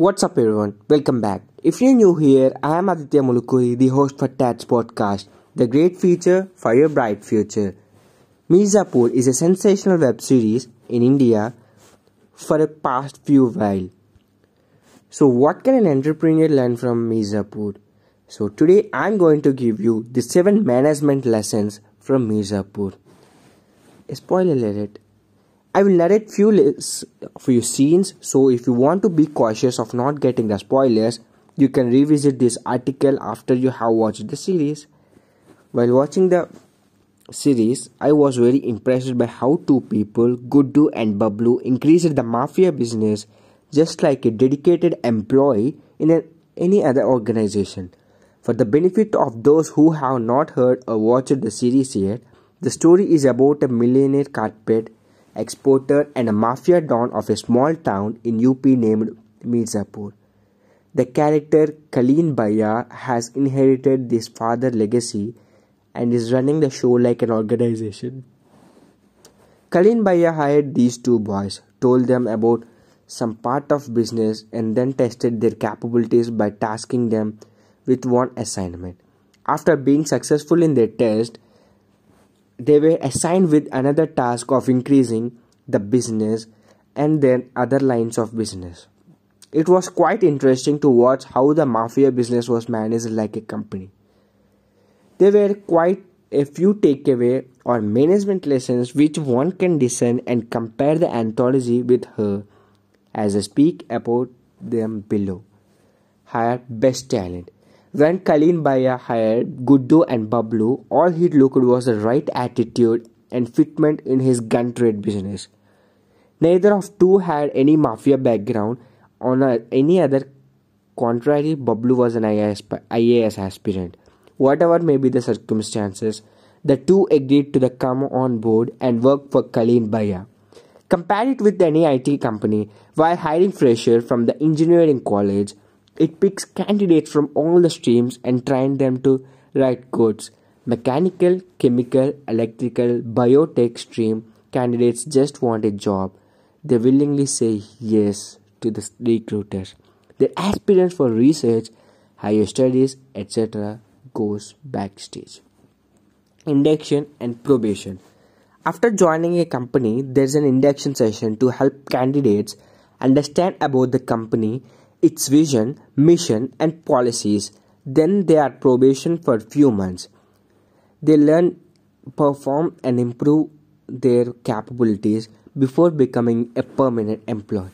What's up, everyone? Welcome back. If you're new here, I am Aditya Mulukuri, the host for TATS podcast, the great future for your bright future. Mirzapur is a sensational web series in India for a past few while. So, what can an entrepreneur learn from Mirzapur? So, today I'm going to give you the seven management lessons from Mirzapur. Spoiler alert I will narrate few lists, few scenes. So if you want to be cautious of not getting the spoilers, you can revisit this article after you have watched the series. While watching the series, I was very impressed by how two people, Guddu and Bablu, increased the mafia business just like a dedicated employee in any other organization. For the benefit of those who have not heard or watched the series yet, the story is about a millionaire carpet exporter and a mafia don of a small town in UP named Mirzapur. The character Kaleen Bhaiya has inherited this father legacy and is running the show like an organization. Kaleen Bhaiya hired these two boys, told them about some part of business and then tested their capabilities by tasking them with one assignment. After being successful in their test, they were assigned with another task of increasing the business and then other lines of business. It was quite interesting to watch how the mafia business was managed like a company. There were quite a few takeaway or management lessons which one can discern and compare the anthology with her as I speak about them below. Hire best talent. When Kaleen Bhaiya hired Guddu and Bablu, all he looked was the right attitude and fitment in his gun trade business. Neither of two had any mafia background. On a, any other contrary, Bablu was an IAS, aspirant. Whatever may be the circumstances, the two agreed to come on board and work for Kaleen Bhaiya. Compare it with any IT company. While hiring fresher from the engineering college, it picks candidates from all the streams and trains them to write codes. Mechanical, chemical, electrical, biotech stream candidates just want a job. They willingly say yes to the recruiters. Their aspirants for research, higher studies, etc. goes backstage. Induction and probation. After joining a company, there's an induction session to help candidates understand about the company its vision, mission, and policies. Then they are probation for few months. They learn, perform, and improve their capabilities before becoming a permanent employee.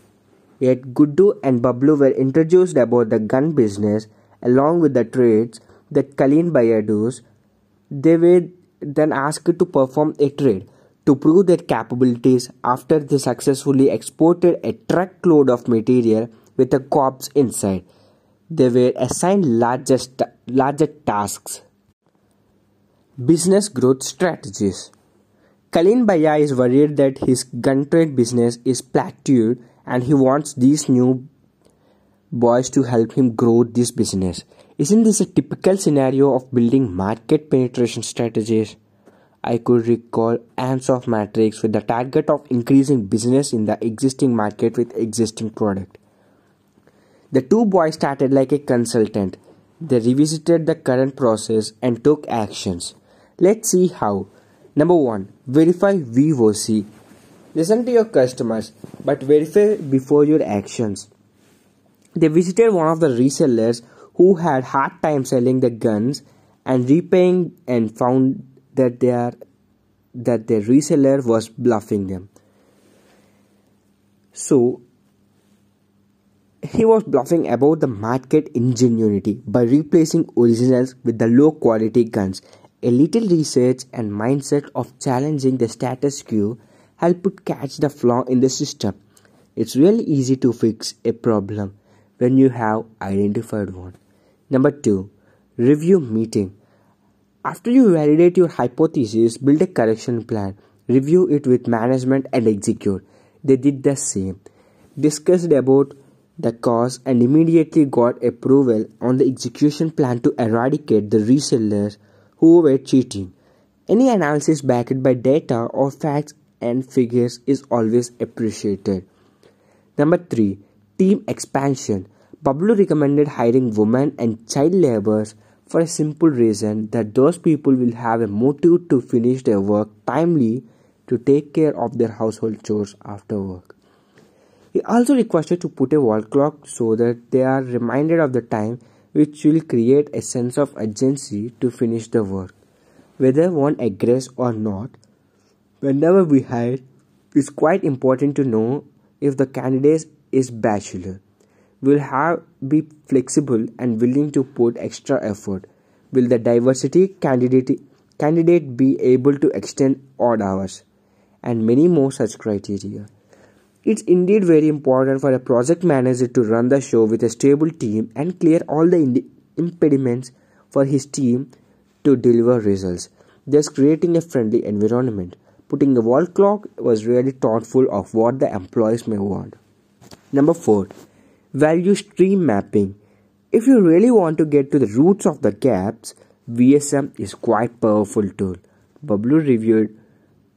Yet Guddu and Bablu were introduced about the gun business along with the trades that Kaleen Bhaiya does. They were then asked to perform a trade to prove their capabilities after they successfully exported a truckload of material with a corpse inside. They were assigned larger, larger tasks. Business growth strategies. Kaleen Bhaiya is worried that his gun trade business is plateaued and he wants these new boys to help him grow this business. Isn't this a typical scenario of building market penetration strategies? I could recall Ansoff matrix with the target of increasing business in the existing market with existing product. The two boys started like a consultant. They revisited the current process and took actions. Let's see how. Number 1. Verify VOC. Listen to your customers, but verify before your actions. They visited one of the resellers who had hard time selling the guns and repaying and found that they are that their reseller was bluffing them. So he was bluffing about the market ingenuity by replacing originals with the low quality guns. A little research and mindset of challenging the status quo helped catch the flaw in the system. It's really easy to fix a problem when you have identified one. Number 2. Review meeting. After you validate your hypothesis, build a correction plan. Review it with management and execute. They did the same. Discussed about the cause and immediately got approval on the execution plan to eradicate the resellers who were cheating. Any analysis backed by data or facts and figures is always appreciated. Number 3. Team expansion. Bablu recommended hiring women and child laborers for a simple reason that those people will have a motive to finish their work timely to take care of their household chores after work. He also requested to put a wall clock so that they are reminded of the time which will create a sense of urgency to finish the work. Whether one agrees or not, whenever we hire, it's quite important to know if the candidate is bachelor. Will have be flexible and willing to put extra effort. Will the diversity candidate candidate be able to extend odd hours? And many more such criteria. It's indeed very important for a project manager to run the show with a stable team and clear all the impediments for his team to deliver results, thus creating a friendly environment. Putting the wall clock was really thoughtful of what the employees may want. Number 4. Value stream mapping. If you really want to get to the roots of the gaps, VSM is quite powerful tool. Bablu reviewed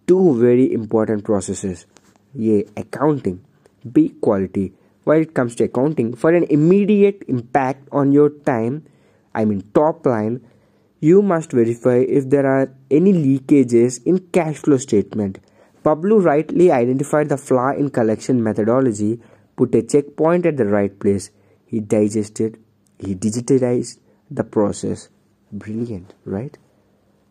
two very important processes a. Accounting. B. Quality. When it comes to accounting, for an immediate impact on your time, I mean top line, you must verify if there are any leakages in cash flow statement. Bablu rightly identified the flaw in collection methodology, put a checkpoint at the right place. He digested, he digitized the process. Brilliant, right?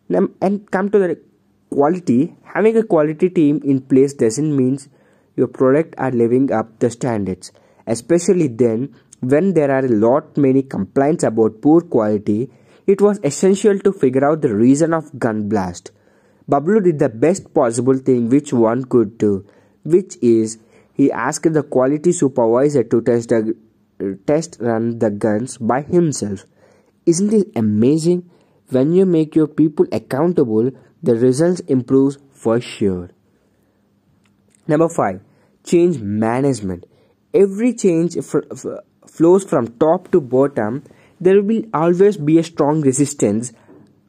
And come to the quality having a quality team in place doesn't mean your product are living up the standards especially then when there are a lot many complaints about poor quality. It was essential to figure out the reason of gun blast. Bablu did the best possible thing which one could do which is he asked the quality supervisor to test test run the guns by himself. Isn't it amazing when you make your people accountable the results improves for sure. Number 5. Change management. Every change flows from top to bottom. There will always be a strong resistance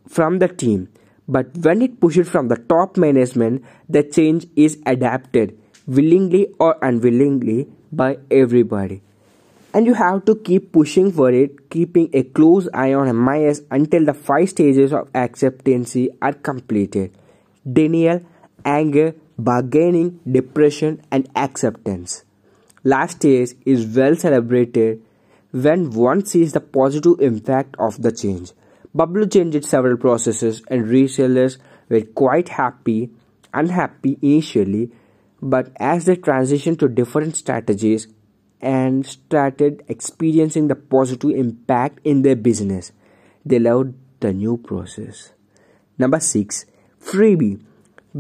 from the team. But when it pushes from the top management, the change is adapted willingly or unwillingly by everybody and you have to keep pushing for it, keeping a close eye on MIS until the five stages of acceptance are completed denial, anger, bargaining, depression, and acceptance. Last stage is well celebrated when one sees the positive impact of the change. Bablu changed several processes, and resellers were quite happy, unhappy initially, but as they transitioned to different strategies, and started experiencing the positive impact in their business. They loved the new process. Number 6. Freebie.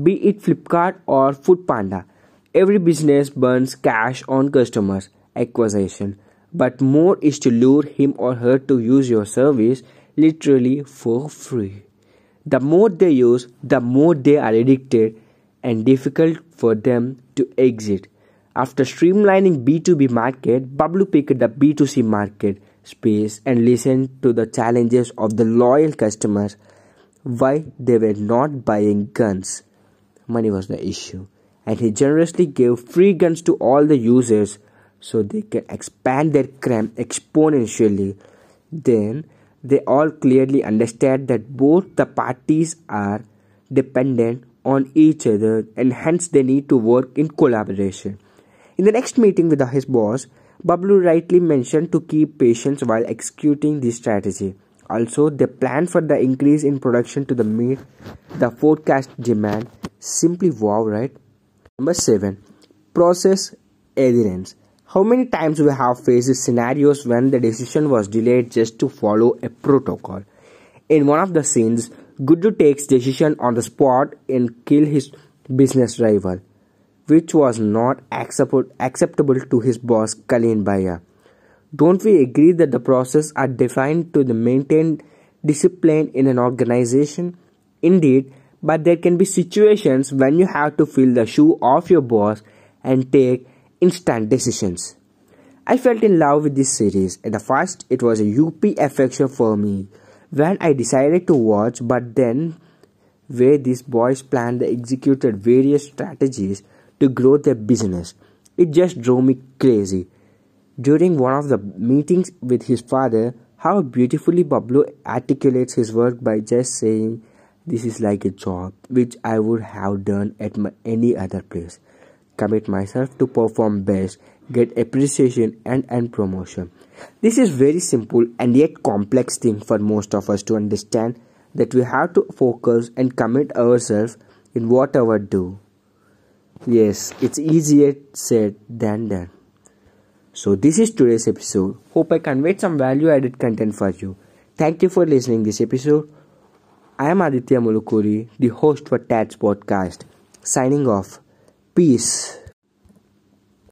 Be it Flipkart or Foodpanda. Every business burns cash on customers acquisition, but more is to lure him or her to use your service literally for free. The more they use, the more they are addicted and difficult for them to exit. After streamlining B2B market, Bablu picked the B2C market space and listened to the challenges of the loyal customers why they were not buying guns. Money was the issue. And he generously gave free guns to all the users so they can expand their crime exponentially. Then they all clearly understand that both the parties are dependent on each other and hence they need to work in collaboration. In the next meeting with his boss, Bablu rightly mentioned to keep patience while executing this strategy. Also, they plan for the increase in production to the meet the forecast demand. Simply wow, right? Number 7. Process adherence. How many times we have faced scenarios when the decision was delayed just to follow a protocol? In one of the scenes, Guddu takes decision on the spot and kill his business rival which was not accept- acceptable to his boss Kaleen Bhaiya. Don't we agree that the process are defined to the maintain discipline in an organization? Indeed, but there can be situations when you have to fill the shoe of your boss and take instant decisions. I felt in love with this series. At the first, it was a UP affection for me when I decided to watch, but then where these boys planned and executed various strategies to grow their business. It just drove me crazy. During one of the meetings with his father, how beautifully Bablu articulates his work by just saying, This is like a job which I would have done at my, any other place. Commit myself to perform best, get appreciation and, and promotion. This is very simple and yet complex thing for most of us to understand that we have to focus and commit ourselves in whatever do. Yes, it's easier said than done. So this is today's episode. Hope I conveyed some value added content for you. Thank you for listening this episode. I am Aditya Mulukuri, the host for TATS podcast. Signing off. Peace.